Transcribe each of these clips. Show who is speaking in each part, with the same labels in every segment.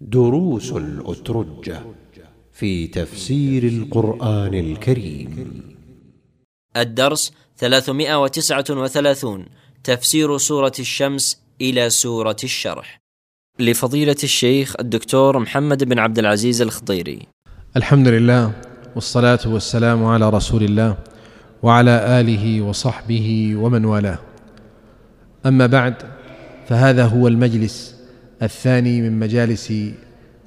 Speaker 1: دروس الأترجة في تفسير القرآن الكريم.
Speaker 2: الدرس 339 تفسير سورة الشمس إلى سورة الشرح. لفضيلة الشيخ الدكتور محمد بن عبد العزيز الخضيري.
Speaker 3: الحمد لله والصلاة والسلام على رسول الله وعلى آله وصحبه ومن والاه. أما بعد فهذا هو المجلس الثاني من مجالس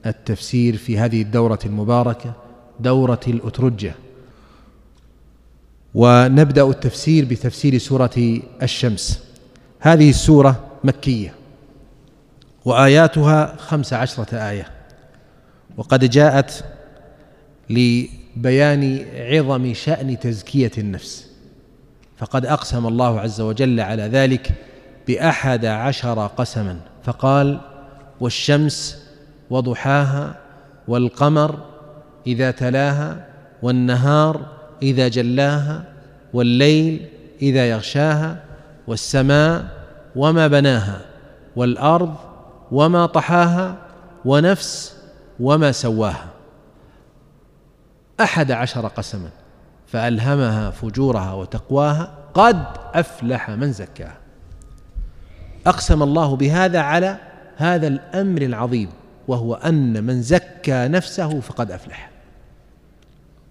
Speaker 3: التفسير في هذه الدورة المباركة دورة الأترجة. ونبدأ التفسير بتفسير سورة الشمس. هذه السورة مكية وآياتها خمس عشرة آية. وقد جاءت لبيان عظم شأن تزكية النفس. فقد أقسم الله عز وجل على ذلك بأحد عشر قسما. فقال والشمس وضحاها والقمر إذا تلاها والنهار إذا جلاها والليل إذا يغشاها والسماء وما بناها والأرض وما طحاها ونفس وما سواها أحد عشر قسما فألهمها فجورها وتقواها قد أفلح من زكاها أقسم الله بهذا على هذا الأمر العظيم وهو أن من زكى نفسه فقد أفلح.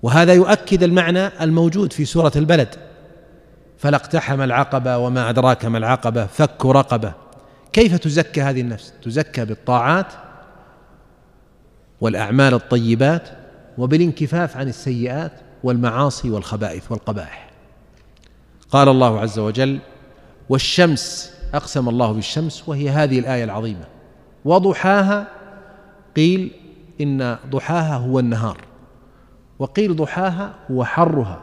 Speaker 3: وهذا يؤكد المعنى الموجود في سورة البلد. فلا اقتحم العقبة وما أدراك ما العقبة فك رقبة. كيف تزكى هذه النفس؟ تزكى بالطاعات والأعمال الطيبات وبالانكفاف عن السيئات والمعاصي والخبائث والقبائح. قال الله عز وجل والشمس أقسم الله بالشمس وهي هذه الآية العظيمة. وضحاها قيل إن ضحاها هو النهار وقيل ضحاها هو حرها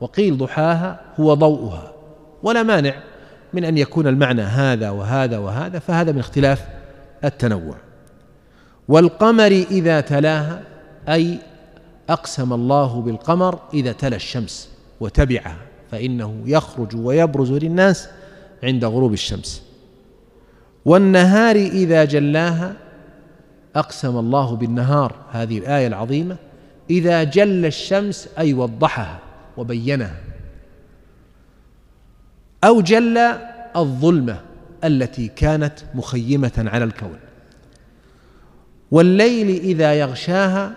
Speaker 3: وقيل ضحاها هو ضوءها ولا مانع من أن يكون المعنى هذا وهذا وهذا فهذا من اختلاف التنوع. والقمر إذا تلاها أي أقسم الله بالقمر إذا تلا الشمس وتبعها فإنه يخرج ويبرز للناس عند غروب الشمس. والنهار إذا جلاها أقسم الله بالنهار هذه الآية العظيمة إذا جل الشمس أي وضحها وبينها. أو جل الظلمة التي كانت مخيمة على الكون. والليل إذا يغشاها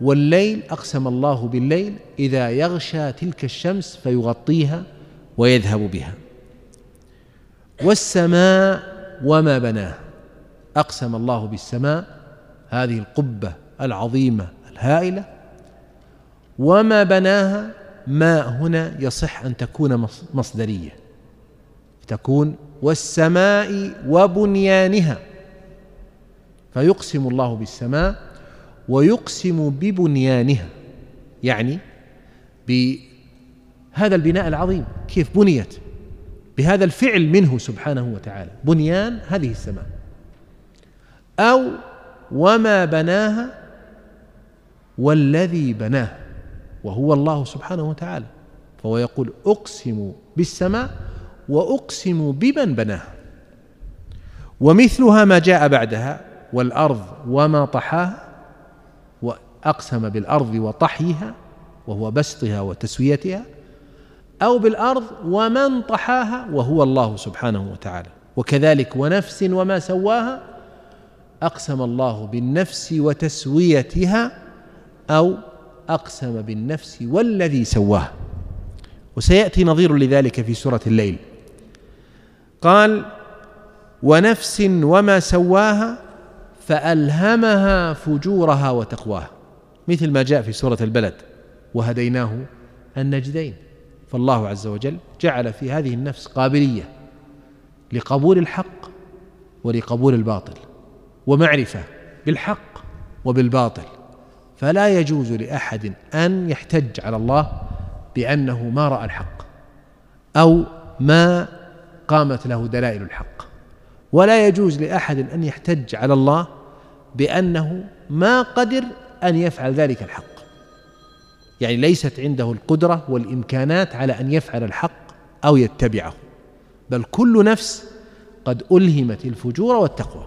Speaker 3: والليل أقسم الله بالليل إذا يغشى تلك الشمس فيغطيها ويذهب بها. والسماء وما بناه. أقسم الله بالسماء هذه القبة العظيمة الهائلة. وما بناها ما هنا يصح أن تكون مصدرية. تكون والسماء وبنيانها. فيقسم الله بالسماء ويقسم ببنيانها. يعني بهذا البناء العظيم. كيف بنيت؟ بهذا الفعل منه سبحانه وتعالى. بنيان هذه السماء. أو وما بناها والذي بناه وهو الله سبحانه وتعالى. فهو يقول اقسم بالسماء واقسم بمن بناها. ومثلها ما جاء بعدها والأرض وما طحاها وأقسم بالأرض وطحيها وهو بسطها وتسويتها أو بالأرض ومن طحاها وهو الله سبحانه وتعالى. وكذلك ونفس وما سواها أقسم الله بالنفس وتسويتها أو أقسم بالنفس والذي سواها. وسيأتي نظير لذلك في سورة الليل. قال ونفس وما سواها فألهمها فجورها وتقواها. مثل ما جاء في سورة البلد وهديناه النجدين. فالله عز وجل جعل في هذه النفس قابلية لقبول الحق ولقبول الباطل ومعرفة بالحق وبالباطل. فلا يجوز لأحد أن يحتج على الله بأنه ما رأى الحق أو ما قامت له دلائل الحق. ولا يجوز لأحد أن يحتج على الله بأنه ما قدر أن يفعل ذلك الحق. يعني ليست عنده القدرة والإمكانات على أن يفعل الحق أو يتبعه. بل كل نفس قد ألهمت الفجور والتقوى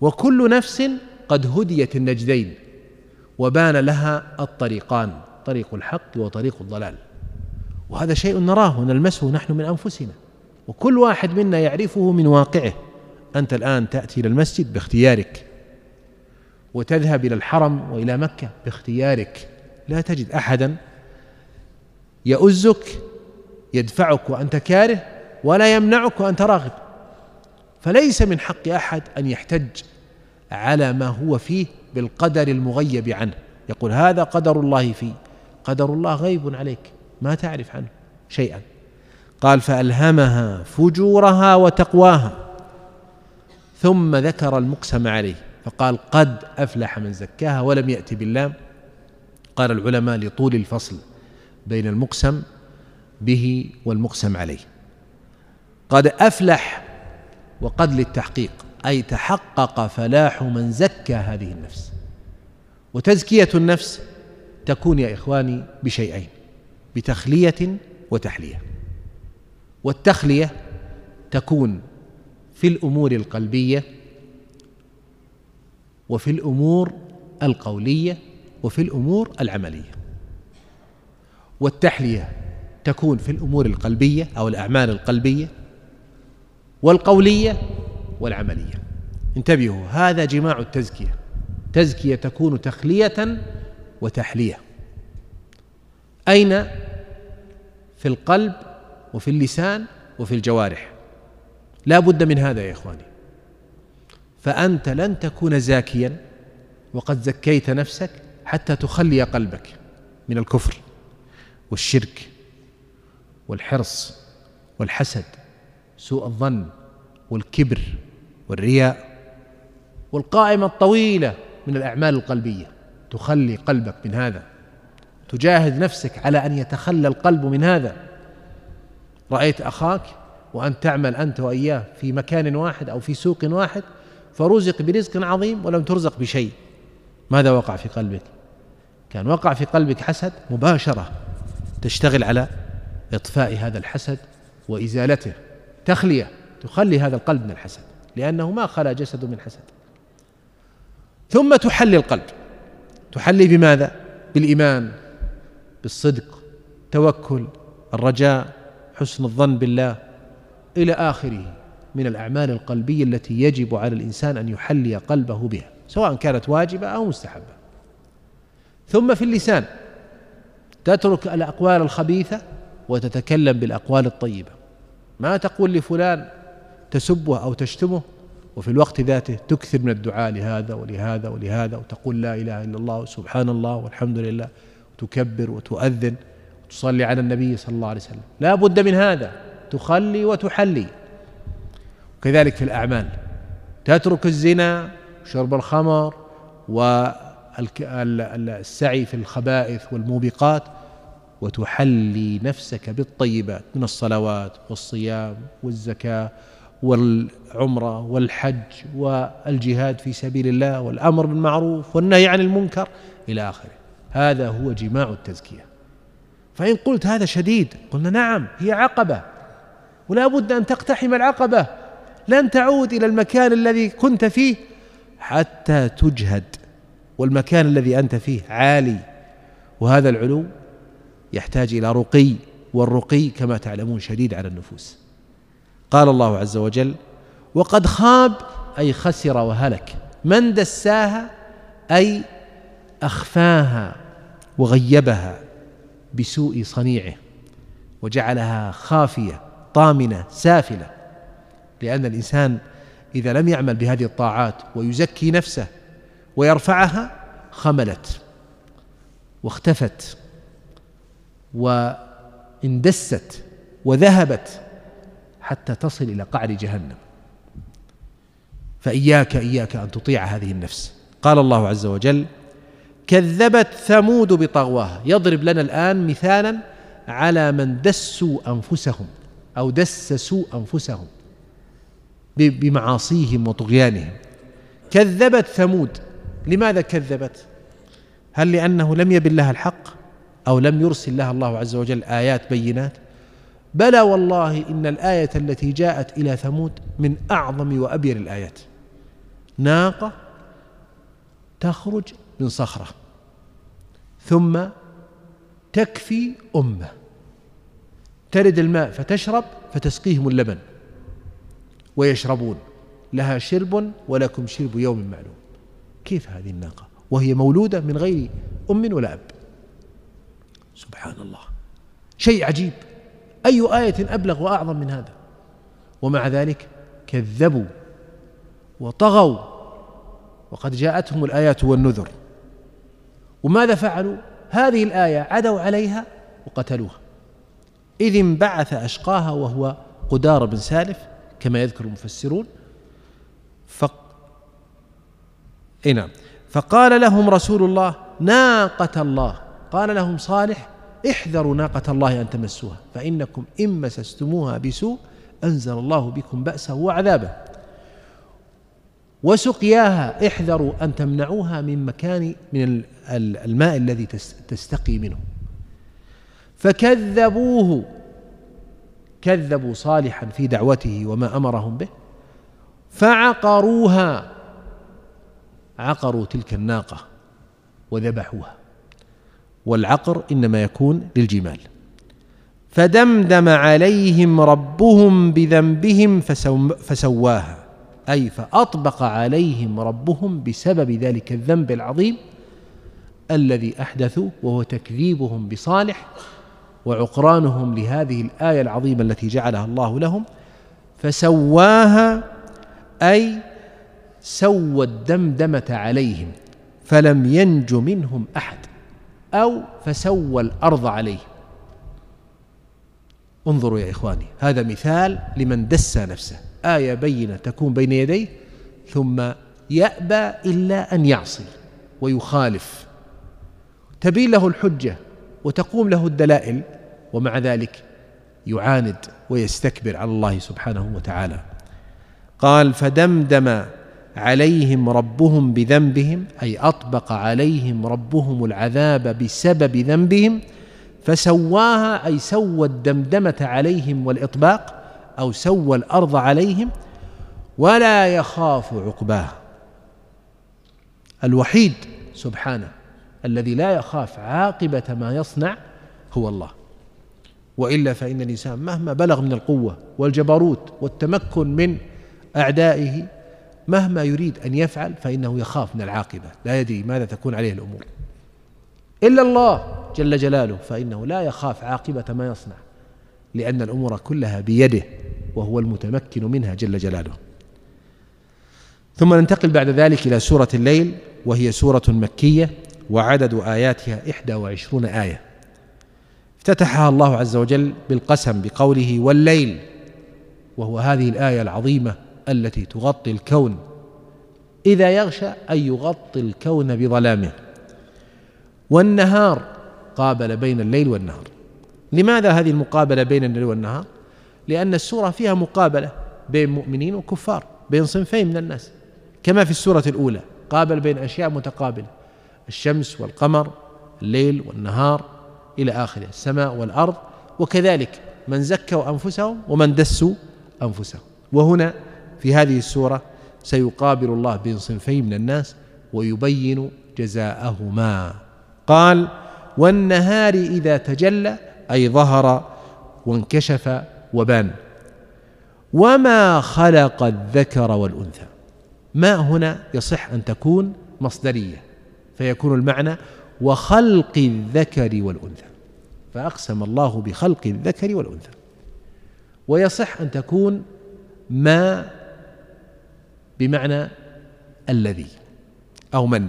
Speaker 3: وكل نفس قد هديت النجدين وبان لها الطريقان طريق الحق وطريق الضلال. وهذا شيء نراه ونلمسه نحن من أنفسنا وكل واحد منا يعرفه من واقعه. أنت الآن تأتي إلى المسجد باختيارك وتذهب إلى الحرم وإلى مكة باختيارك. لا تجد أحدا يؤزك يدفعك وأنت كاره ولا يمنعك وأنت راغب. فليس من حق أحد أن يحتج على ما هو فيه بالقدر المغيب عنه. يقول هذا قدر الله فيه قدر الله غيب عليك ما تعرف عنه شيئا. قال فألهمها فجورها وتقواها ثم ذكر المقسم عليه. فقال قد أفلح من زكاها ولم يأتي باللام. قال العلماء لطول الفصل بين المقسم به والمقسم عليه. قد أفلح وقد للتحقيق أي تحقق فلاح من زكى هذه النفس. وتزكية النفس تكون يا إخواني بشيئين بتخلية وتحلية. والتخلية تكون في الأمور القلبية وفي الأمور القولية وفي الأمور العملية. والتحلية تكون في الأمور القلبية أو الأعمال القلبية والقولية والعملية. انتبهوا هذا جماع التزكية. تزكية تكون تخلية وتحلية. أين؟ في القلب وفي اللسان وفي الجوارح. لا بد من هذا يا إخواني. فأنت لن تكون زاكيا وقد زكيت نفسك حتى تخلي قلبك من الكفر والشرك والحرص والحسد سوء الظن والكبر والرياء والقائمة الطويلة من الأعمال القلبية. تخلي قلبك من هذا. تجاهد نفسك على أن يتخلى القلب من هذا. رأيت أخاك وأن تعمل أنت وإياه في مكان واحد أو في سوق واحد فرزق برزق عظيم ولم ترزق بشيء. ماذا وقع في قلبك؟ كان وقع في قلبك حسد مباشرة تشتغل على إطفاء هذا الحسد وإزالته تخلية تخلي هذا القلب من الحسد لأنه ما خلا جسد من حسد. ثم تحلي القلب. تحلي بماذا؟ بالإيمان بالصدق توكل الرجاء حسن الظن بالله إلى آخره من الأعمال القلبية التي يجب على الإنسان أن يحلي قلبه بها سواء كانت واجبة أو مستحبة. ثم في اللسان. تترك الأقوال الخبيثة وتتكلم بالأقوال الطيبة. ما تقول لفلان تسبه أو تشتمه؟ وفي الوقت ذاته تكثر من الدعاء لهذا ولهذا ولهذا وتقول لا إله إلا الله سبحان الله والحمد لله وتكبر وتؤذن وتصلي على النبي صلى الله عليه وسلم. لا بد من هذا. تخلي وتحلي. وكذلك في الأعمال. تترك الزنا وشرب الخمر والسعي في الخبائث والموبقات وتحلي نفسك بالطيبات من الصلوات والصيام والزكاة والعمرة والحج والجهاد في سبيل الله والأمر بالمعروف والنهي عن المنكر إلى آخره. هذا هو جماع التزكية. فإن قلت هذا شديد قلنا نعم هي عقبة. ولا بد أن تقتحم العقبة. لن تعود إلى المكان الذي كنت فيه حتى تجهد. والمكان الذي أنت فيه عالي. وهذا العلو يحتاج إلى رقي والرقي كما تعلمون شديد على النفوس. قال الله عز وجل وقد خاب أي خسر وهلك. من دساها؟ أي أخفاها وغيبها بسوء صنيعه وجعلها خافية طامنة سافلة. لأن الإنسان إذا لم يعمل بهذه الطاعات ويزكي نفسه ويرفعها خملت واختفت واندست وذهبت حتى تصل إلى قعر جهنم. فإياك إياك أن تطيع هذه النفس. قال الله عز وجل كذبت ثمود بطغواها. يضرب لنا الآن مثالا على من دسوا أنفسهم أو دسسوا أنفسهم بمعاصيهم وطغيانهم. كذبت ثمود لماذا كذبت؟ هل لأنه لم يبن لها الحق أو لم يرسل لها الله عز وجل آيات بينات؟ بلى والله إن الآية التي جاءت إلى ثمود من أعظم وابين الآيات. ناقة تخرج من صخرة ثم تكفي أمة. ترد الماء فتشرب فتسقيهم اللبن ويشربون لها شرب ولكم شرب يوم معلوم. كيف هذه الناقة؟ وهي مولودة من غير أم ولا أب. سبحان الله. شيء عجيب. أي آية أبلغ وأعظم من هذا؟ ومع ذلك كذبوا وطغوا وقد جاءتهم الآيات والنذر. وماذا فعلوا؟ هذه الآية عدوا عليها وقتلوها. إذ انبعث أشقاها وهو قدار بن سالف كما يذكر المفسرون ف... نعم. فقال لهم رسول الله ناقة الله. قال لهم صالح احذروا ناقة الله أن تمسوها فإنكم إن مسستموها بسوء أنزل الله بكم بأسه وعذابه. وسقياها احذروا أن تمنعوها من مكان من الماء الذي تستقي منه. فكذبوه. كذبوا صالحا في دعوته وما أمرهم به. فعقروها. عقروا تلك الناقة وذبحوها. والعقر إنما يكون للجمال. فدمدم عليهم ربهم بذنبهم فسواها. أي فأطبق عليهم ربهم بسبب ذلك الذنب العظيم الذي أحدثوا وهو تكذيبهم بصالح وعقرانهم لهذه الآية العظيمة التي جعلها الله لهم. فسواها أي سوى الدمدمة عليهم فلم ينج منهم أحد أو فسوى الأرض عليهم. انظروا يا إخواني هذا مثال لمن دسى نفسه. آية بينة تكون بين يديه ثم يأبى إلا أن يعصي ويخالف. تبين له الحجة وتقوم له الدلائل ومع ذلك يعاند ويستكبر على الله سبحانه وتعالى. قال فدمدم عليهم ربهم بذنبهم أي أطبق عليهم ربهم العذاب بسبب ذنبهم فسواها أي سوى الدمدمة عليهم والإطباق أو سوى الأرض عليهم ولا يخاف عقباه الوحيد سبحانه الذي لا يخاف عاقبة ما يصنع هو الله. وإلا فإن الإنسان مهما بلغ من القوة والجبروت والتمكن من أعدائه مهما يريد أن يفعل فإنه يخاف من العاقبة. لا يدري ماذا تكون عليه الأمور. إلا الله جل جلاله فإنه لا يخاف عاقبة ما يصنع لأن الأمور كلها بيده وهو المتمكن منها جل جلاله. ثم ننتقل بعد ذلك إلى سورة الليل وهي سورة مكية وعدد آياتها إحدى وعشرون آية. افتتحها الله عز وجل بالقسم بقوله والليل وهو هذه الآية العظيمة التي تغطي الكون. إذا يغشى اي يغطي الكون بظلامه. والنهار قابل بين الليل والنهار. لماذا هذه المقابلة بين الليل والنهار؟ لأن السورة فيها مقابلة بين مؤمنين وكفار بين صنفين من الناس. كما في السورة الأولى قابل بين أشياء متقابلة. الشمس والقمر الليل والنهار إلى آخره السماء والأرض. وكذلك من زكوا أنفسهم ومن دسوا أنفسهم. وهنا في هذه السورة سيقابل الله بين صنفين من الناس ويبين جزاءهما. قال والنهار إذا تجلى أي ظهر وانكشف وبان. وما خلق الذكر والأنثى. ما هنا يصح أن تكون مصدرية فيكون المعنى وخلق الذكر والأنثى. فأقسم الله بخلق الذكر والأنثى. ويصح أن تكون ما بمعنى الذي أو من؟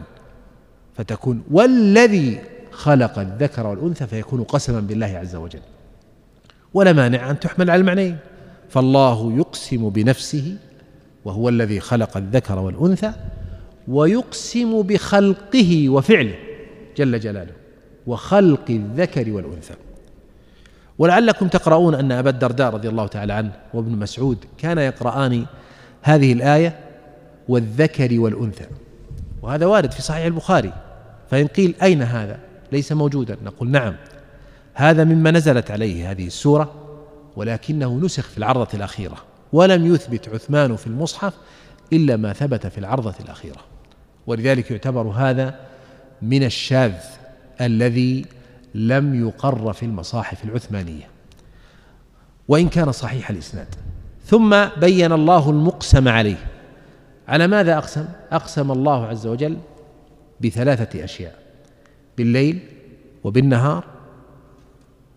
Speaker 3: فتكون والذي خلق الذكر والأنثى فيكون قسما بالله عز وجل. ولا مانع أن تحمل على المعنيين. فالله يقسم بنفسه وهو الذي خلق الذكر والأنثى ويقسم بخلقه وفعله جل جلاله وخلق الذكر والأنثى. ولعلكم تقرؤون أن أبا الدرداء رضي الله تعالى عنه وابن مسعود كان يقرآن هذه الآية والذكر والأنثى. وهذا وارد في صحيح البخاري. فإن قيل أين هذا؟ ليس موجودا. نقول نعم. هذا مما نزلت عليه هذه السورة ولكنه نسخ في العرضة الأخيرة ولم يثبت عثمان في المصحف إلا ما ثبت في العرضة الأخيرة. ولذلك يعتبر هذا من الشاذ الذي لم يقر في المصاحف العثمانية. وإن كان صحيح الإسناد. ثم بين الله المقسم عليه. على ماذا أقسم؟ أقسم الله عز وجل بثلاثة أشياء بالليل وبالنهار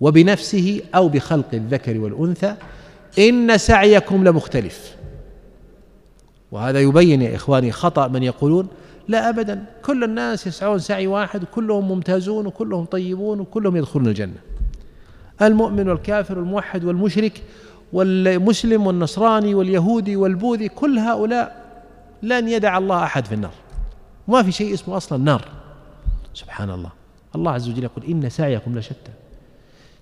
Speaker 3: وبنفسه أو بخلق الذكر والأنثى إن سعيكم لمختلف وهذا يبين يا إخواني خطأ من يقولون لا أبدا كل الناس يسعون سعي واحد وكلهم ممتازون وكلهم طيبون وكلهم يدخلون الجنة المؤمن والكافر والموحد والمشرك والمسلم والنصراني واليهودي والبوذي كل هؤلاء لن يدع الله أحد في النار. ما في شيء اسمه أصلا نار. سبحان الله الله عز وجل يقول إن سعيكم لشتى.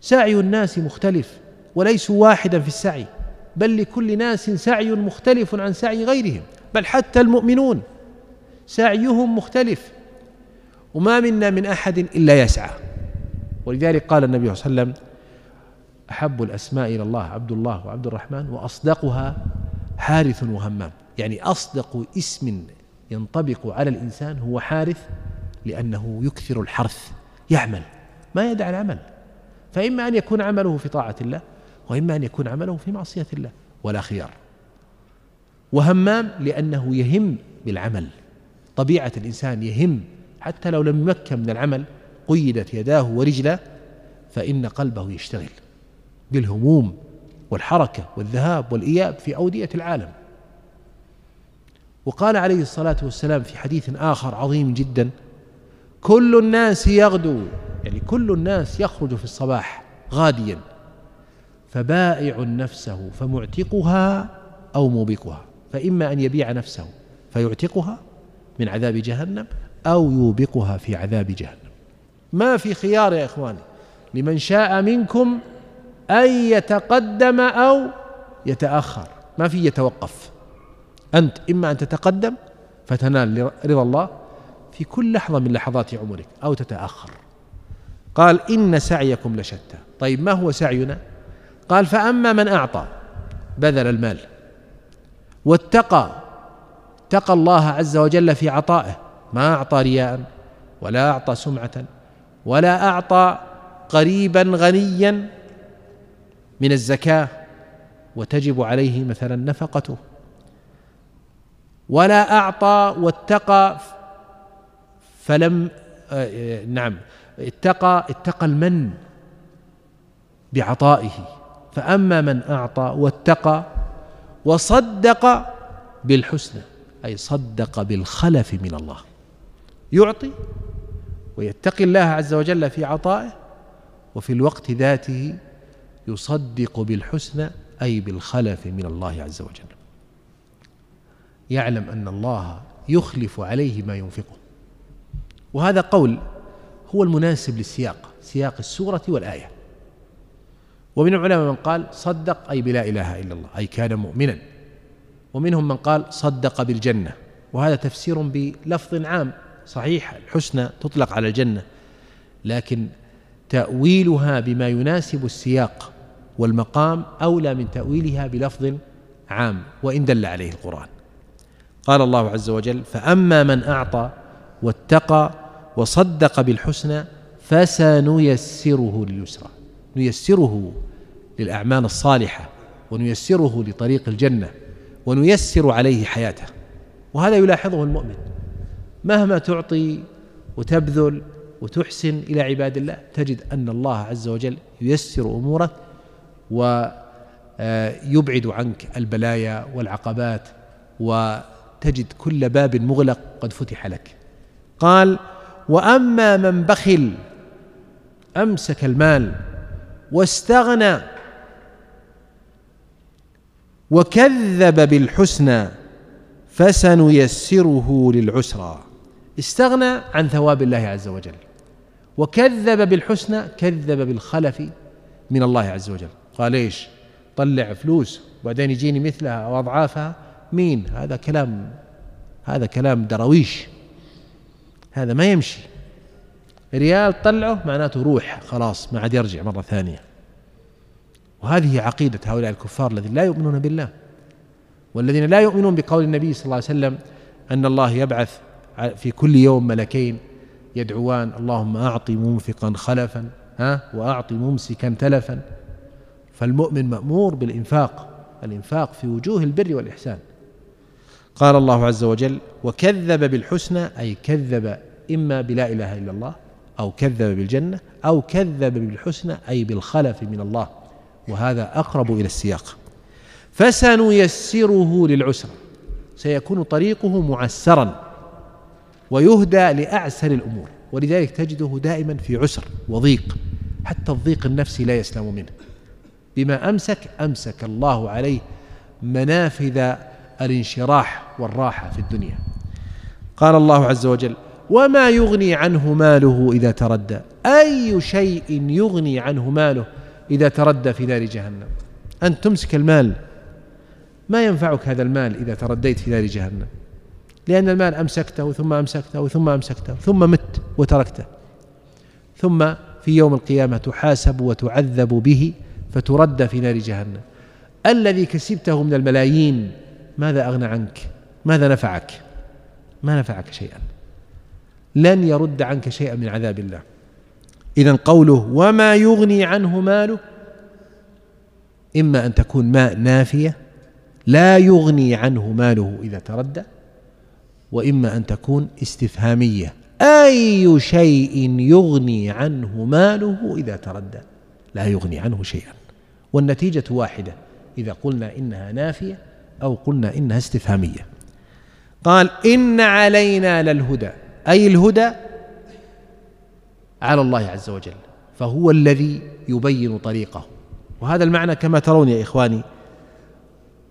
Speaker 3: سعي الناس مختلف وليسوا واحدا في السعي بل لكل ناس سعي مختلف عن سعي غيرهم. بل حتى المؤمنون سعيهم مختلف. وما منا من أحد إلا يسعى. ولذلك قال النبي صلى الله عليه وسلم أحب الأسماء إلى الله عبد الله وعبد الرحمن وأصدقها حارث وهمام. يعني أصدق اسم ينطبق على الإنسان هو حارث لأنه يكثر الحرث يعمل ما يدع العمل. فإما أن يكون عمله في طاعة الله وإما أن يكون عمله في معصية الله ولا خيار. وهمام لأنه يهم بالعمل طبيعة الإنسان يهم. حتى لو لم يمكن من العمل قيدت يداه ورجله فإن قلبه يشتغل بالهموم والحركة والذهاب والإياب في أودية العالم. وقال عليه الصلاة والسلام في حديث آخر عظيم جدا كل الناس يغدو. يعني كل الناس يخرج في الصباح غاديا فبائع نفسه فمعتقها أو موبقها فإما أن يبيع نفسه فيعتقها من عذاب جهنم أو يوبقها في عذاب جهنم. ما في خيار يا إخواني لمن شاء منكم أن يتقدم أو يتأخر ما في يتوقف. أنت إما أن تتقدم فتنال رضا الله في كل لحظة من لحظات عمرك أو تتأخر. قال إن سعيكم لشتى. طيب ما هو سعينا؟ قال فأما من أعطى بذل المال واتقى اتقى الله عز وجل في عطائه. ما أعطى رياء ولا أعطى سمعة ولا أعطى قريبا غنيا من الزكاة. وتجب عليه مثلا نفقته. ولا أعطى واتقى فلم نعم اتقى اتقى المن بعطائه. فأما من أعطى واتقى وصدق بالحسنى أي صدق بالخلف من الله يعطي ويتقي الله عز وجل في عطائه وفي الوقت ذاته يصدق بالحسنى أي بالخلف من الله عز وجل. يعلم أن الله يخلف عليه ما ينفقه. وهذا قول هو المناسب للسياق سياق السورة والآية. ومن العلماء من قال صدق أي بلا إله إلا الله أي كان مؤمنا. ومنهم من قال صدق بالجنة. وهذا تفسير بلفظ عام صحيح الحسنى تطلق على الجنة. لكن تأويلها بما يناسب السياق والمقام أولى من تأويلها بلفظ عام وإن دل عليه القرآن. قال الله عز وجل فأما من أعطى واتقى وصدق بالحسنى فسنيسره لليسرى. نيسره للأعمال الصالحة ونيسره لطريق الجنة ونيسر عليه حياته. وهذا يلاحظه المؤمن. مهما تعطي وتبذل وتحسن إلى عباد الله تجد أن الله عز وجل ييسر أمورك ويبعد عنك البلايا والعقبات وتجد كل باب مغلق قد فتح لك. قال وأما من بخل أمسك المال واستغنى وكذب بالحسنى فسنيسره للعسرى. استغنى عن ثواب الله عز وجل. وكذب بالحسنى كذب بالخلف من الله عز وجل. قال إيش؟ طلع فلوس وبعدين يجيني مثلها أو أضعافها مين؟ هذا كلام هذا كلام درويش. هذا ما يمشي. ريال طلعه معناته روح خلاص ما عاد يرجع مرة ثانية. وهذه عقيدة هؤلاء الكفار الذين لا يؤمنون بالله. والذين لا يؤمنون بقول النبي صلى الله عليه وسلم أن الله يبعث في كل يوم ملكين يدعوان اللهم أعط منفقا خلفا ها؟ وأعط ممسكا تلفا. فالمؤمن مأمور بالإنفاق الإنفاق في وجوه البر والإحسان. قال الله عز وجل وكذب بالحسنى أي كذب إما بلا إله إلا الله أو كذب بالجنة أو كذب بالحسنى أي بالخلف من الله. وهذا أقرب إلى السياق. فسنيسره للعسرة سيكون طريقه معسرا ويهدى لأعسر الأمور. ولذلك تجده دائما في عسر وضيق. حتى الضيق النفسي لا يسلم منه. بما أمسك أمسك الله عليه منافذ الانشراح والراحة في الدنيا. قال الله عز وجل وما يغني عنه ماله إذا تردى. أي شيء يغني عنه ماله إذا تردى في نار جهنم. أن تمسك المال. ما ينفعك هذا المال إذا ترديت في نار جهنم. لأن المال أمسكته ثم أمسكته ثم أمسكته ثم مت وتركته. ثم في يوم القيامة تحاسب وتعذب به فترد في نار جهنم. الذي كسبته من الملايين ماذا أغنى عنك؟ ماذا نفعك؟ ما نفعك شيئا. لن يرد عنك شيئا من عذاب الله. إذا قوله وما يغني عنه ماله إما أن تكون ماء نافية لا يغني عنه ماله إذا تردى وإما أن تكون استفهامية. أي شيء يغني عنه ماله إذا تردى؟ لا يغني عنه شيئا. والنتيجة واحدة. إذا قلنا إنها نافية أو قلنا إنها استفهامية. قال إن علينا للهدى. أي الهدى؟ على الله عز وجل. فهو الذي يبين طريقه. وهذا المعنى كما ترون يا إخواني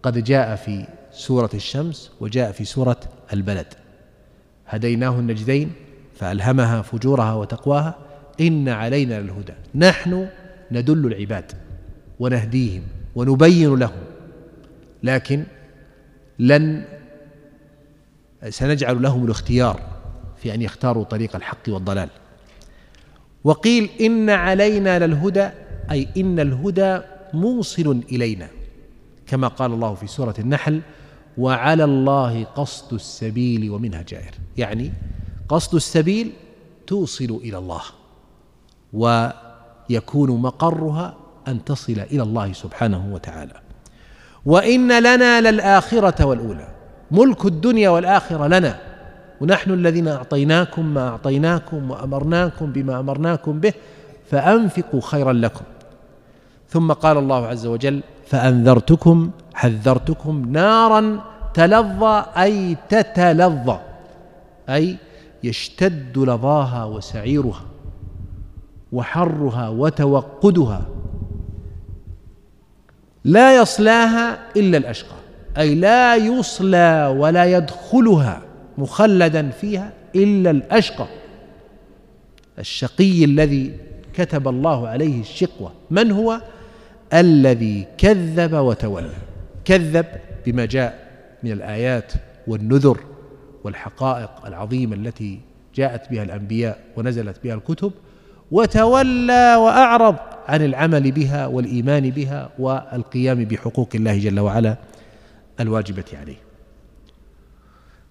Speaker 3: قد جاء في سورة الشمس وجاء في سورة البلد. هديناه النجدين فألهمها فجورها وتقواها. إن علينا للهدى. نحن ندل العباد ونهديهم ونبين لهم لكن لن سنجعل لهم الاختيار في أن يختاروا طريق الحق والضلال. وقيل إن علينا للهدى أي إن الهدى موصل إلينا كما قال الله في سورة النحل وعلى الله قصد السبيل ومنها جائر. يعني قصد السبيل توصل إلى الله ويكون مقرها أن تصل إلى الله سبحانه وتعالى. وإن لنا للآخرة والأولى. ملك الدنيا والآخرة لنا. ونحن الذين أعطيناكم ما أعطيناكم وأمرناكم بما أمرناكم به فأنفقوا خيرا لكم. ثم قال الله عز وجل فأنذرتكم حذرتكم نارا تلظى أي تتلظى أي يشتد لظاها وسعيرها وحرها وتوقدها. لا يصلاها إلا الأشقى. أي لا يصلى ولا يدخلها مخلدا فيها إلا الأشقى. الشقي الذي كتب الله عليه الشقوة من هو؟ الذي كذب وتولى. كذب بما جاء من الآيات والنذر والحقائق العظيمة التي جاءت بها الأنبياء ونزلت بها الكتب. وتولى وأعرض عن العمل بها والإيمان بها والقيام بحقوق الله جل وعلا الواجبة عليه.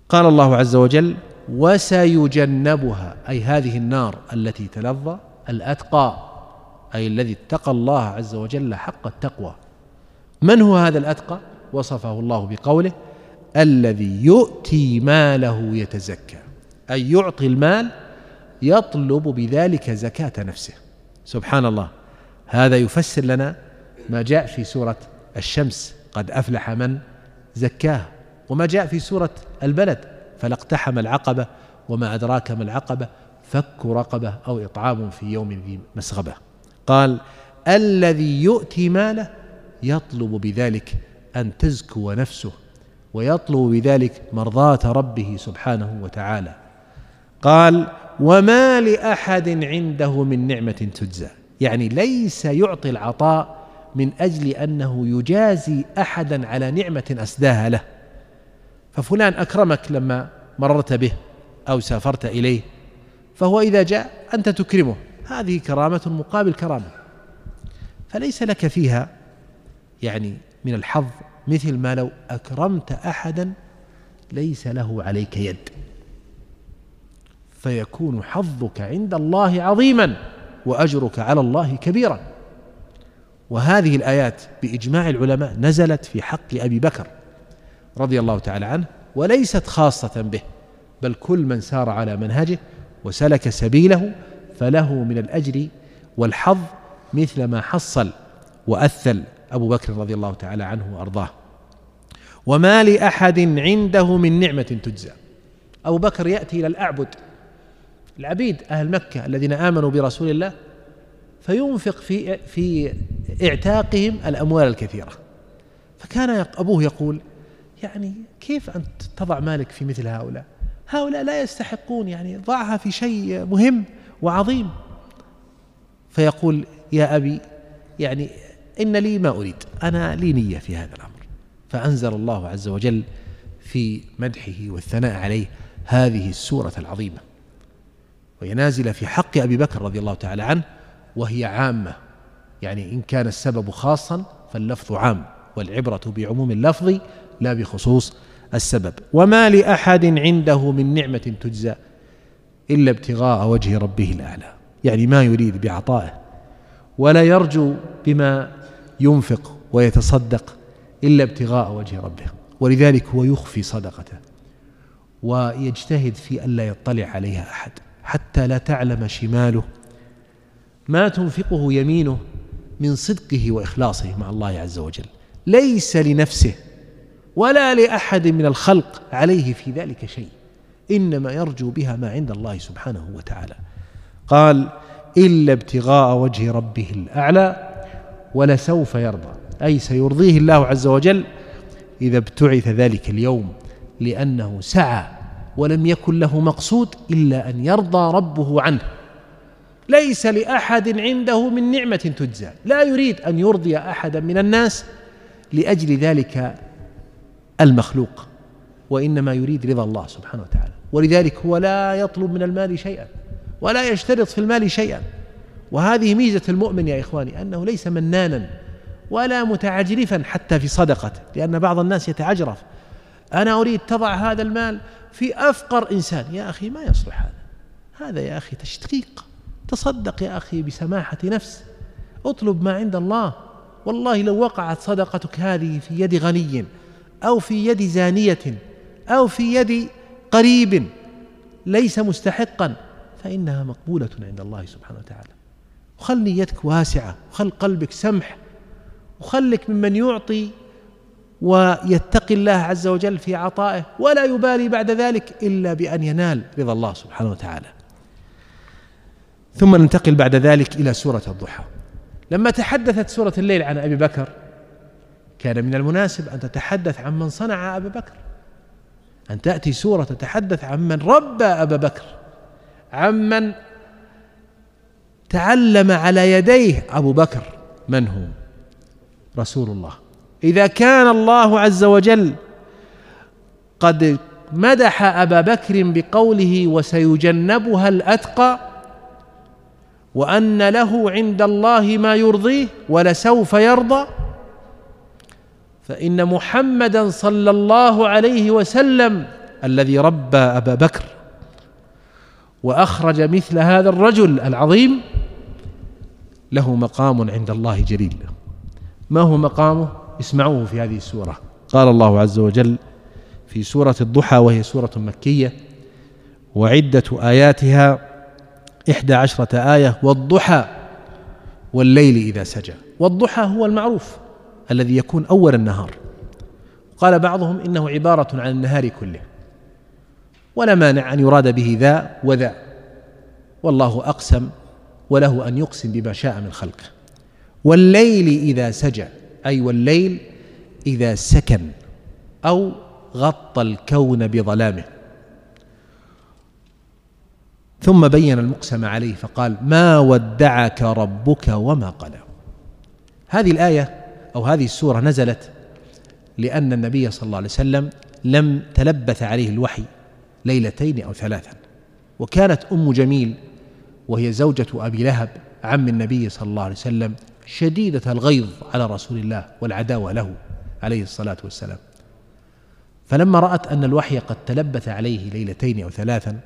Speaker 3: قال الله عز وجل وسيجنبها أي هذه النار التي تلظى الأتقى أي الذي اتقى الله عز وجل حق التقوى. من هو هذا الأتقى؟ وصفه الله بقوله الذي يؤتي ماله يتزكى. أي يعطي المال يطلب بذلك زكاة نفسه. سبحان الله هذا يفسر لنا ما جاء في سورة الشمس. قد أفلح من زكاه. وما جاء في سورة البلد. فلاقتحم العقبة وما أدراك ما العقبة. فك رقبة أو إطعام في يوم ذي مسغبة. قال الذي يؤتي ماله يطلب بذلك أن تزكو نفسه ويطلب بذلك مرضاة ربه سبحانه وتعالى. قال وما لأحد عنده من نعمة تجزى. يعني ليس يعطي العطاء من أجل أنه يجازي أحدا على نعمة أسداها له. ففلان أكرمك لما مررت به أو سافرت إليه فهو إذا جاء أنت تكرمه. هذه كرامة مقابل كرامة. فليس لك فيها يعني من الحظ مثل ما لو أكرمت أحدا ليس له عليك يد. فيكون حظك عند الله عظيما وأجرك على الله كبيرا. وهذه الآيات بإجماع العلماء نزلت في حق أبي بكر رضي الله تعالى عنه وليست خاصة به بل كل من سار على منهجه وسلك سبيله فله من الأجر والحظ مثل ما حصل وأثل أبو بكر رضي الله تعالى عنه وأرضاه. وما لأحد عنده من نعمة تجزى. أبو بكر يأتي إلى الأعبد العبيد أهل مكة الذين آمنوا برسول الله فينفق في في اعتاقهم الأموال الكثيرة. فكان أبوه يقول يعني كيف انت تضع مالك في مثل هؤلاء؟ هؤلاء لا يستحقون يعني ضعها في شيء مهم وعظيم. فيقول يا أبي يعني إن لي ما أريد أنا لي نية في هذا الأمر. فأنزل الله عز وجل في مدحه والثناء عليه هذه السورة العظيمة. وهي نازلة في حق أبي بكر رضي الله تعالى عنه وهي عامة. يعني إن كان السبب خاصا فاللفظ عام والعبرة بعموم اللفظ لا بخصوص السبب. وما لأحد عنده من نعمة تجزى إلا ابتغاء وجه ربه الأعلى. يعني ما يريد بعطائه ولا يرجو بما ينفق ويتصدق إلا ابتغاء وجه ربه. ولذلك هو يخفي صدقته ويجتهد في الا يطلع عليها أحد. حتى لا تعلم شماله. ما تنفقه يمينه من صدقه وإخلاصه مع الله عز وجل. ليس لنفسه ولا لأحد من الخلق عليه في ذلك شيء. إنما يرجو بها ما عند الله سبحانه وتعالى. قال إلا ابتغاء وجه ربه الأعلى ولسوف يرضى. أي سيرضيه الله عز وجل إذا ابتعث ذلك اليوم لأنه سعى ولم يكن له مقصود إلا أن يرضى ربه عنه. ليس لأحد عنده من نعمة تجزى. لا يريد أن يرضي احدا من الناس لأجل ذلك المخلوق وإنما يريد رضا الله سبحانه وتعالى. ولذلك هو لا يطلب من المال شيئا ولا يشترط في المال شيئا. وهذه ميزة المؤمن يا إخواني أنه ليس منانا ولا متعجرفا حتى في صدقته لأن بعض الناس يتعجرف. أنا أريد تضع هذا المال في أفقر إنسان. يا أخي ما يصلح هذا. هذا يا أخي تشقيق تصدق يا أخي بسماحة نفس. اطلب ما عند الله. والله لو وقعت صدقتك هذه في يد غني أو في يد زانية أو في يد قريب ليس مستحقا فإنها مقبولة عند الله سبحانه وتعالى. وخل نيتك واسعة. وخل قلبك سمح. وخلك ممن يعطي ويتقي الله عز وجل في عطائه ولا يبالي بعد ذلك إلا بأن ينال رضا الله سبحانه وتعالى. ثم ننتقل بعد ذلك إلى سورة الضحى. لما تحدثت سورة الليل عن أبي بكر كان من المناسب أن تتحدث عن من صنع أبا بكر. أن تأتي سورة تتحدث عن من ربى أبا بكر عمن تعلم على يديه أبو بكر. من هو؟ رسول الله. إذا كان الله عز وجل قد مدح أبا بكر بقوله وسيجنبها الأتقى وأن له عند الله ما يرضيه ولسوف يرضى فإن محمدا صلى الله عليه وسلم الذي ربى أبا بكر وأخرج مثل هذا الرجل العظيم له مقام عند الله جليل. ما هو مقامه؟ اسمعوه في هذه السورة. قال الله عز وجل في سورة الضحى وهي سورة مكية وعدة آياتها إحدى عشرة آية والضحى والليل إذا سجى. والضحى هو المعروف الذي يكون أول النهار. قال بعضهم إنه عبارة عن النهار كله. ولا مانع أن يراد به ذا وذا. والله أقسم وله أن يقسم بما شاء من خلقه. والليل إذا سجى. أي والليل إذا سكن أو غطى الكون بظلامه. ثم بين المقسم عليه فقال ما ودعك ربك وما قلى هذه الآية أو هذه السورة نزلت لأن النبي صلى الله عليه وسلم لم تلبث عليه الوحي ليلتين أو ثلاثا. وكانت أم جميل وهي زوجة أبي لهب عم النبي صلى الله عليه وسلم شديدة الغيظ على رسول الله والعداوة له عليه الصلاة والسلام. فلما رأت أن الوحي قد تلبث عليه ليلتين أو ثلاثا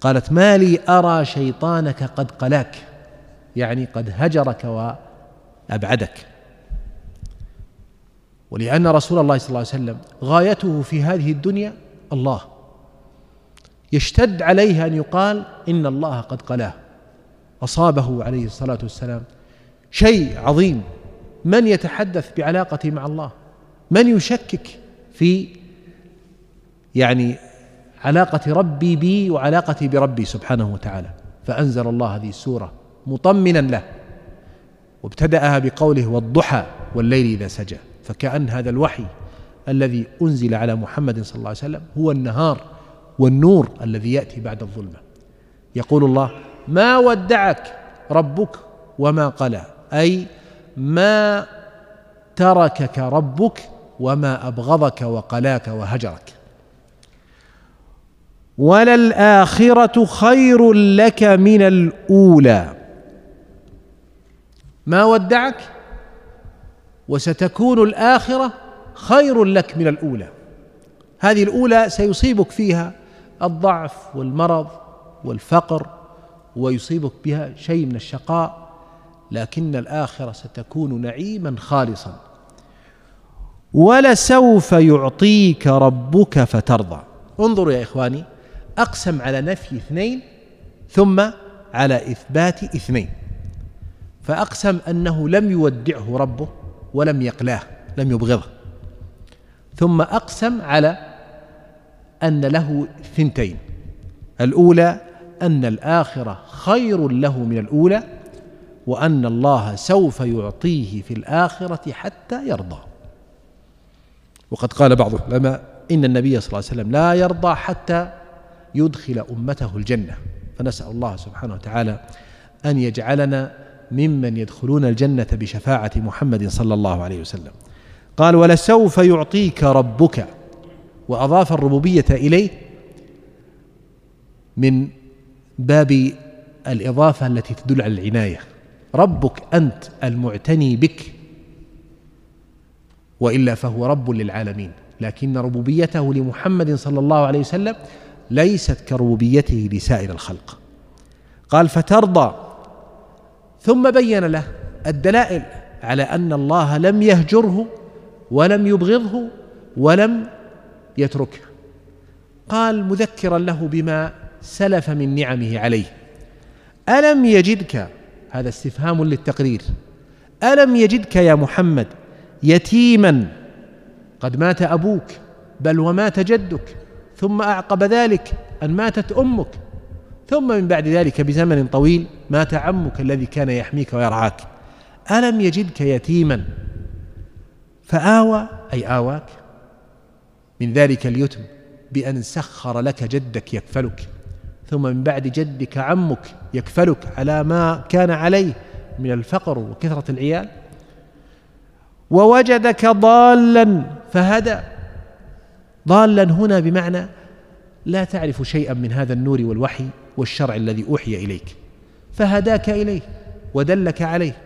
Speaker 3: قالت ما لي أرى شيطانك قد قلاك يعني قد هجرك وأبعدك. ولأن رسول الله صلى الله عليه وسلم غايته في هذه الدنيا الله. يشتد عليه أن يقال إن الله قد قلاه. أصابه عليه الصلاة والسلام شيء عظيم. من يتحدث بعلاقته مع الله؟ من يشكك في يعني علاقة ربي بي وعلاقتي بربي سبحانه وتعالى؟ فأنزل الله هذه السورة مطمنا له وابتدأها بقوله والضحى والليل إذا سجى. فكأن هذا الوحي الذي أنزل على محمد صلى الله عليه وسلم هو النهار والنور الذي يأتي بعد الظلمة. يقول الله ما ودعك ربك وما قلى أي ما تركك ربك وما أبغضك وقلاك وهجرك. وللآخرة خير لك من الأولى. ما ودعك؟ وستكون الآخرة خير لك من الأولى. هذه الأولى سيصيبك فيها الضعف والمرض والفقر ويصيبك بها شيء من الشقاء لكن الآخرة ستكون نعيما خالصا. ولسوف يعطيك ربك فترضى. انظروا يا إخواني أقسم على نفي اثنين ثم على إثبات اثنين. فأقسم أنه لم يودعه ربه ولم يقلاه لم يبغضه. ثم أقسم على أن له ثنتين الأولى أن الآخرة خير له من الأولى وأن الله سوف يعطيه في الآخرة حتى يرضى. وقد قال بعض العلماء إن النبي صلى الله عليه وسلم لا يرضى حتى يدخل أمته الجنة. فنسأل الله سبحانه وتعالى أن يجعلنا ممن يدخلون الجنة بشفاعة محمد صلى الله عليه وسلم. قال ولسوف يعطيك ربك. وأضاف الربوبية إليه من باب الإضافة التي تدل على العناية. ربك أنت المعتني بك. وإلا فهو رب للعالمين. لكن ربوبيته لمحمد صلى الله عليه وسلم ليست كربوبيته لسائر الخلق. قال فترضى. ثم بين له الدلائل على أن الله لم يهجره ولم يبغضه ولم يتركه. قال مذكرا له بما سلف من نعمه عليه. ألم يجدك هذا استفهام للتقرير. ألم يجدك يا محمد يتيما؟ قد مات أبوك بل ومات جدك ثم أعقب ذلك أن ماتت أمك. ثم من بعد ذلك بزمن طويل مات عمك الذي كان يحميك ويرعاك. ألم يجدك يتيما؟ فآوى أي آواك من ذلك اليتم بأن سخر لك جدك يكفلك. ثم من بعد جدك عمك يكفلك على ما كان عليه من الفقر وكثرة العيال؟ ووجدك ضالا فهدى ضالا هنا بمعنى لا تعرف شيئا من هذا النور والوحي والشرع الذي أوحي إليك. فهداك إليه ودلك عليه.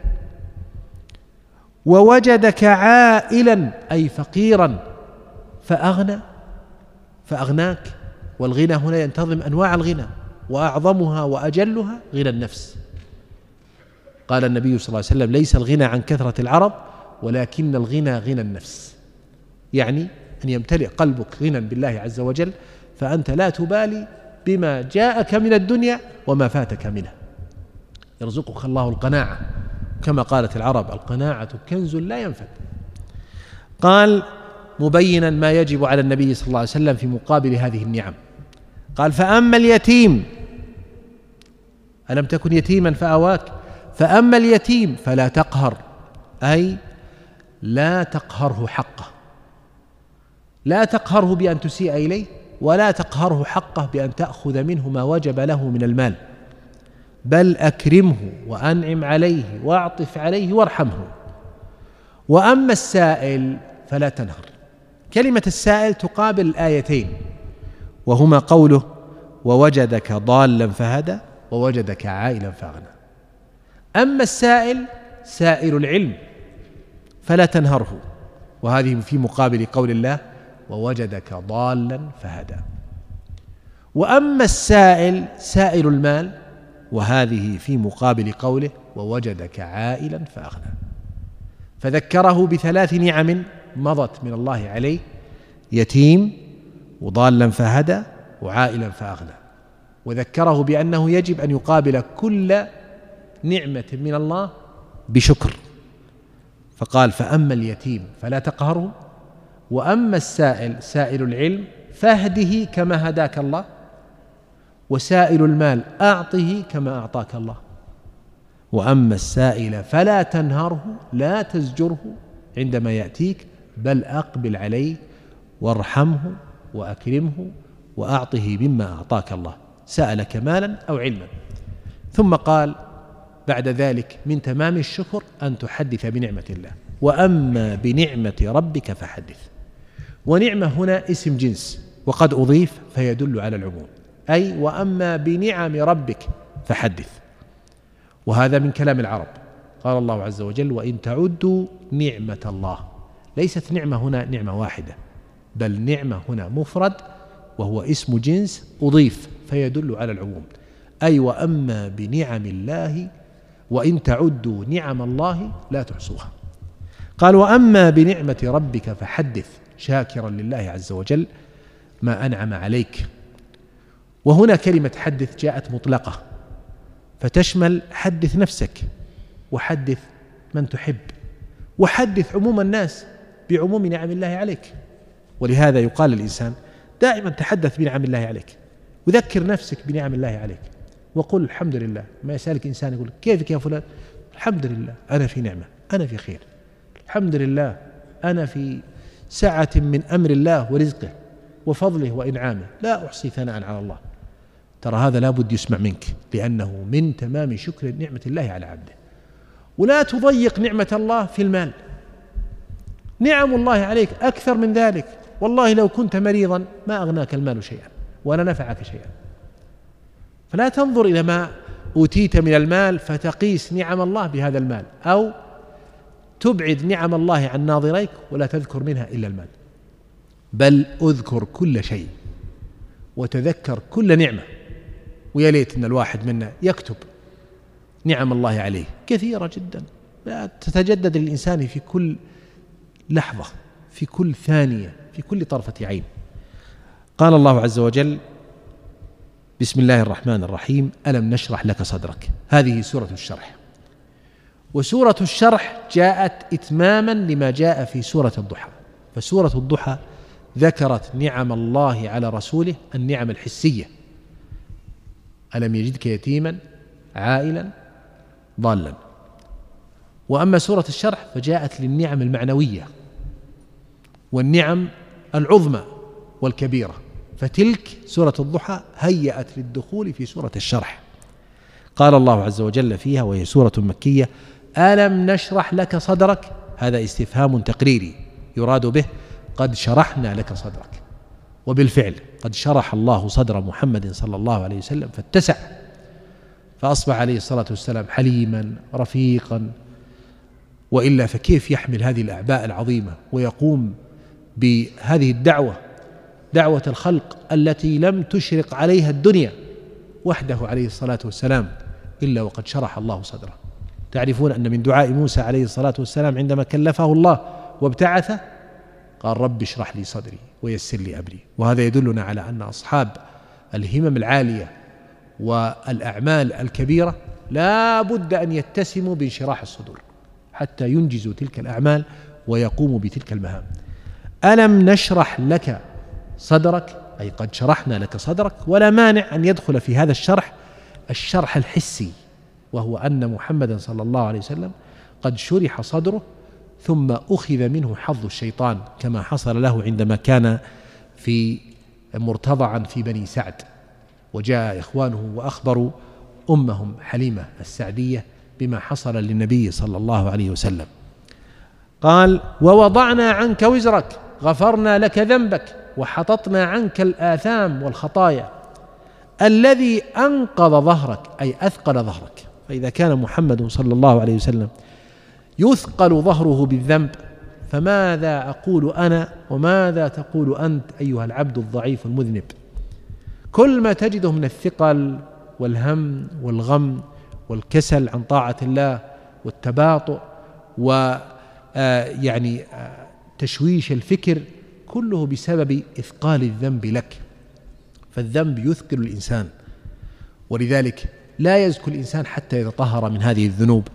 Speaker 3: ووجدك عائلا أي فقيرا فأغنى فأغناك والغنى هنا ينتظم أنواع الغنى وأعظمها وأجلها غنى النفس. قال النبي صلى الله عليه وسلم ليس الغنى عن كثرة العرب ولكن الغنى غنى النفس. يعني أن يمتلئ قلبك غنى بالله عز وجل فأنت لا تبالي بما جاءك من الدنيا وما فاتك منها يرزقك الله القناعة. كما قالت العرب القناعة كنز لا ينفد. قال مبينا ما يجب على النبي صلى الله عليه وسلم في مقابل هذه النعم. قال فأما اليتيم ألم تكن يتيما فأواك فأما اليتيم فلا تقهر أي لا تقهره حقه لا تقهره بأن تسيء إليه ولا تقهره حقه بأن تأخذ منه ما وجب له من المال بل أكرمه وأنعم عليه وأعطف عليه وارحمه. وأما السائل فلا تنهر. كلمة السائل تقابل الآيتين. وهما قوله ووجدك ضالا فهدى ووجدك عائلا فاغنى. أما السائل سائل العلم فلا تنهره. وهذه في مقابل قول الله ووجدك ضالا فهدى. وأما السائل سائل المال وهذه في مقابل قوله ووجدك عائلا فاغنى. فذكره بثلاث نعم مضت من الله عليه يتيم وضالا فهدى وعائلا فأغنى. وذكره بأنه يجب أن يقابل كل نعمة من الله بشكر. فقال فأما اليتيم فلا تقهره وأما السائل سائل العلم فاهده كما هداك الله وسائل المال أعطه كما أعطاك الله. وأما السائل فلا تنهره لا تزجره عندما يأتيك بل أقبل عليه وارحمه وأكرمه وأعطه مما أعطاك الله. سألك مالا أو علما. ثم قال بعد ذلك من تمام الشكر أن تحدث بنعمة الله. وأما بنعمة ربك فحدث. ونعمة هنا اسم جنس وقد أضيف فيدل على العموم. أي وأما بنعم ربك فحدث. وهذا من كلام العرب. قال الله عز وجل وإن تعدوا نعمة الله. ليست نعمة هنا نعمة واحدة. بل نعمة هنا مفرد وهو اسم جنس أضيف فيدل على العموم. أي وأما بنعم الله وإن تعدوا نعم الله لا تحصوها. قال وأما بنعمة ربك فحدث شاكرا لله عز وجل ما أنعم عليك. وهنا كلمة حدث جاءت مطلقة. فتشمل حدث نفسك وحدث من تحب. وحدث عموم الناس بعموم نعم الله عليك. ولهذا يقال للإنسان دائما تحدث بنعم الله عليك وذكر نفسك بنعم الله عليك وقل الحمد لله. ما يسألك إنسان يقول كيفك يا فلان؟ الحمد لله أنا في نعمة أنا في خير. الحمد لله أنا في سعة من أمر الله ورزقه وفضله وإنعامه. لا أحصي ثناء على الله. ترى هذا لابد يسمع منك لأنه من تمام شكر نعمة الله على عبده. ولا تضيق نعمة الله في المال. نعم الله عليك أكثر من ذلك. والله لو كنت مريضا ما أغناك المال شيئا ولا نفعك شيئا. فلا تنظر إلى ما أوتيت من المال فتقيس نعم الله بهذا المال أو تبعد نعم الله عن ناظريك ولا تذكر منها إلا المال. بل أذكر كل شيء وتذكر كل نعمة. ويا ليت إن الواحد منا يكتب نعم الله عليه. كثيرة جدا. تتجدد للإنسان في كل لحظة في كل ثانية. في كل طرفة عين. قال الله عز وجل بسم الله الرحمن الرحيم ألم نشرح لك صدرك؟ هذه سورة الشرح. وسورة الشرح جاءت إتماما لما جاء في سورة الضحى. فسورة الضحى ذكرت نعم الله على رسوله النعم الحسية. ألم يجدك يتيما؟ عائلا؟ ضالا. وأما سورة الشرح فجاءت للنعم المعنوية. والنعم العظمى والكبيرة. فتلك سورة الضحى هيأت للدخول في سورة الشرح. قال الله عز وجل فيها وهي سورة مكية ألم نشرح لك صدرك؟ هذا استفهام تقريري يراد به قد شرحنا لك صدرك. وبالفعل قد شرح الله صدر محمد صلى الله عليه وسلم فاتسع. فأصبح عليه الصلاة والسلام حليما رفيقا. وإلا فكيف يحمل هذه الأعباء العظيمة ويقوم بهذه الدعوة دعوة الخلق التي لم تشرق عليها الدنيا وحده عليه الصلاة والسلام إلا وقد شرح الله صدره. تعرفون أن من دعاء موسى عليه الصلاة والسلام عندما كلفه الله وابتعثه قال رب اشرح لي صدري ويسر لي أمري. وهذا يدلنا على أن أصحاب الهمم العالية والأعمال الكبيرة لا بد أن يتسموا بانشراح الصدور حتى ينجزوا تلك الأعمال ويقوموا بتلك المهام. ألم نشرح لك صدرك؟ أي قد شرحنا لك صدرك ولا مانع أن يدخل في هذا الشرح الشرح الحسي وهو أن محمدا صلى الله عليه وسلم قد شرح صدره ثم أخذ منه حظ الشيطان كما حصل له عندما كان في مرتضعا في بني سعد. وجاء إخوانه وأخبروا أمهم حليمة السعدية بما حصل للنبي صلى الله عليه وسلم. قال ووضعنا عنك وزرك غفرنا لك ذنبك وحططنا عنك الآثام والخطايا. الذي أنقض ظهرك أي أثقل ظهرك. فإذا كان محمد صلى الله عليه وسلم يثقل ظهره بالذنب فماذا أقول أنا وماذا تقول أنت أيها العبد الضعيف المذنب؟ كل ما تجده من الثقل والهم والغم والكسل عن طاعة الله والتباطؤ و آه، يعني آه، تشويش الفكر كله بسبب إثقال الذنب لك. فالذنب يثقل الإنسان. ولذلك لا يزكو الإنسان حتى يتطهر من هذه الذنوب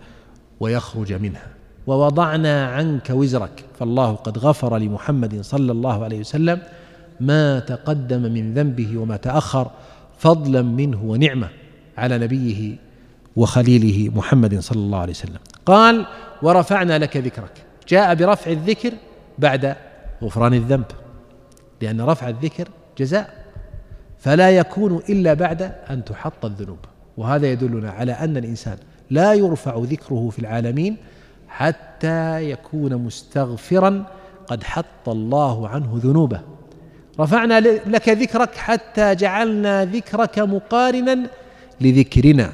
Speaker 3: ويخرج منها. ووضعنا عنك وزرك. فالله قد غفر لمحمد صلى الله عليه وسلم ما تقدم من ذنبه وما تأخر فضلا منه ونعمة على نبيه وخليله محمد صلى الله عليه وسلم. قال ورفعنا لك ذكرك. جاء برفع الذكر بعد غفران الذنب لأن رفع الذكر جزاء فلا يكون إلا بعد أن تحط الذنوب. وهذا يدلنا على أن الإنسان لا يرفع ذكره في العالمين حتى يكون مستغفرا قد حط الله عنه ذنوبه. رفعنا لك ذكرك حتى جعلنا ذكرك مقارنا لذكرنا.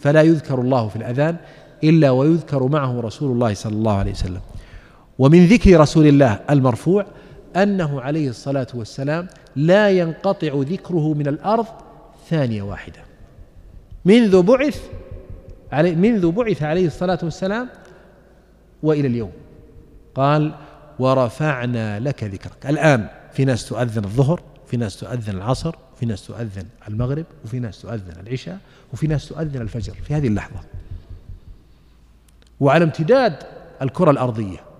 Speaker 3: فلا يذكر الله في الأذان إلا ويذكر معه رسول الله صلى الله عليه وسلم. ومن ذكر رسول الله المرفوع أنه عليه الصلاة والسلام لا ينقطع ذكره من الأرض ثانية واحدة. منذ بعث منذ بعث عليه الصلاة والسلام وإلى اليوم. قال ورفعنا لك ذكرك. الآن في ناس تؤذن الظهر في ناس تؤذن العصر في ناس تؤذن المغرب وفي ناس تؤذن العشاء وفي ناس تؤذن الفجر في هذه اللحظة. وعلى امتداد الكرة الأرضية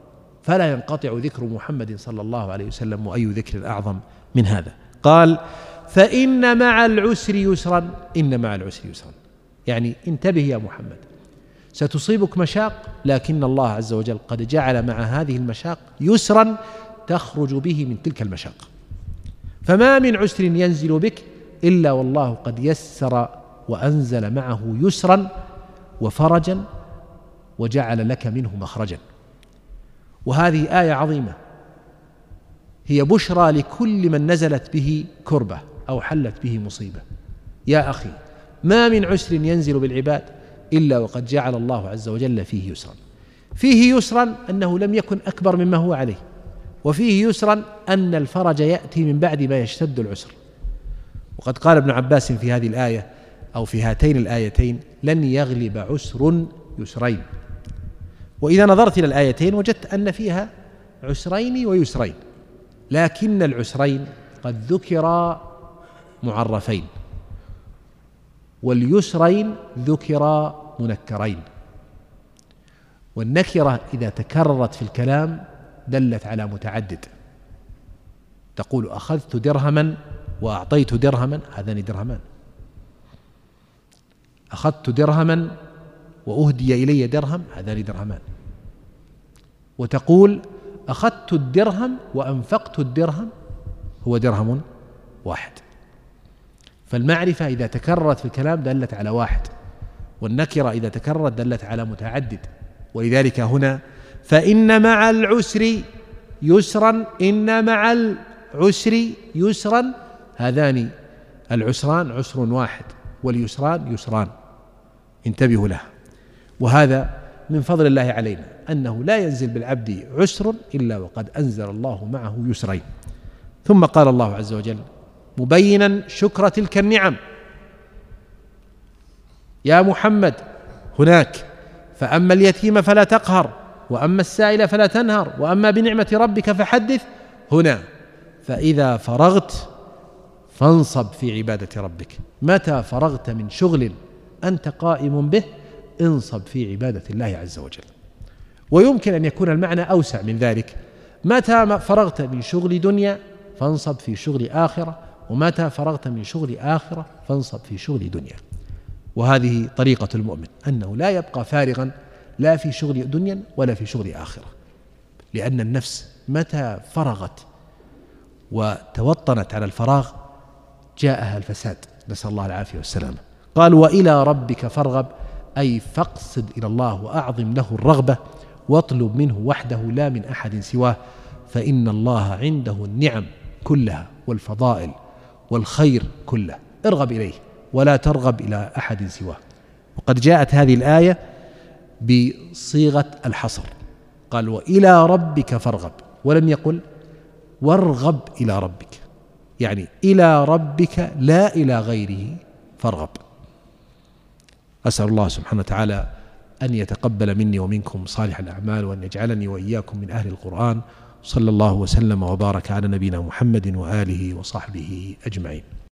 Speaker 3: فلا ينقطع ذكر محمد صلى الله عليه وسلم وأي ذكر أعظم من هذا. قال فإن مع العسر يسرا إن مع العسر يسرا. يعني انتبه يا محمد ستصيبك مشاق لكن الله عز وجل قد جعل مع هذه المشاق يسرا تخرج به من تلك المشاق. فما من عسر ينزل بك إلا والله قد يسر وأنزل معه يسرا وفرجا وجعل لك منه مخرجا. وهذه آية عظيمة. هي بشرى لكل من نزلت به كربة أو حلت به مصيبة. يا أخي ما من عسر ينزل بالعباد إلا وقد جعل الله عز وجل فيه يسرا. فيه يسرا أنه لم يكن أكبر مما هو عليه وفيه يسرا أن الفرج يأتي من بعد ما يشتد العسر. وقد قال ابن عباس في هذه الآية أو في هاتين الآيتين لن يغلب عسر يسرين. وإذا نظرت إلى الآيتين وجدت أن فيها عسرين ويسرين لكن العسرين قد ذكرا معرفين واليسرين ذكرا منكرين. والنكرة إذا تكررت في الكلام دلت على متعدد. تقول أخذت درهما وأعطيت درهما هذان درهمان. أخذت درهما وأهدي إلي درهم هذان درهمان. وتقول أخذت الدرهم وأنفقت الدرهم هو درهم واحد. فالمعرفة إذا تكررت في الكلام دلت على واحد والنكرة إذا تكررت دلت على متعدد. ولذلك هنا فإن مع العسر يسرا إن مع العسر يسرا هذان العسران عسر واحد واليسران يسران. انتبهوا له وهذا من فضل الله علينا أنه لا ينزل بالعبد عسر إلا وقد أنزل الله معه يسرين. ثم قال الله عز وجل مبينا شكر تلك النعم. يا محمد هناك فأما اليتيم فلا تقهر وأما السائل فلا تنهر وأما بنعمة ربك فحدث هنا. فإذا فرغت فانصب في عبادة ربك. متى فرغت من شغل أنت قائم به؟ انصب في عبادة الله عز وجل. ويمكن أن يكون المعنى أوسع من ذلك. متى فرغت من شغل دنيا فانصب في شغل آخرة ومتى فرغت من شغل آخرة فانصب في شغل دنيا. وهذه طريقة المؤمن أنه لا يبقى فارغا لا في شغل دنيا ولا في شغل آخرة. لأن النفس متى فرغت وتوطنت على الفراغ جاءها الفساد. نسأل الله العافية والسلامة. قال وإلى ربك فارغب أي فاقصد إلى الله وأعظم له الرغبة واطلب منه وحده لا من أحد سواه فإن الله عنده النعم كلها والفضائل والخير كله. ارغب إليه ولا ترغب إلى أحد سواه. وقد جاءت هذه الآية بصيغة الحصر. قال وإلى ربك فارغب. ولم يقل وارغب إلى ربك. يعني إلى ربك لا إلى غيره فارغب. أسأل الله سبحانه وتعالى أن يتقبل مني ومنكم صالح الأعمال وأن يجعلني وإياكم من أهل القرآن. صلى الله وسلم وبارك على نبينا محمد وآله وصحبه أجمعين.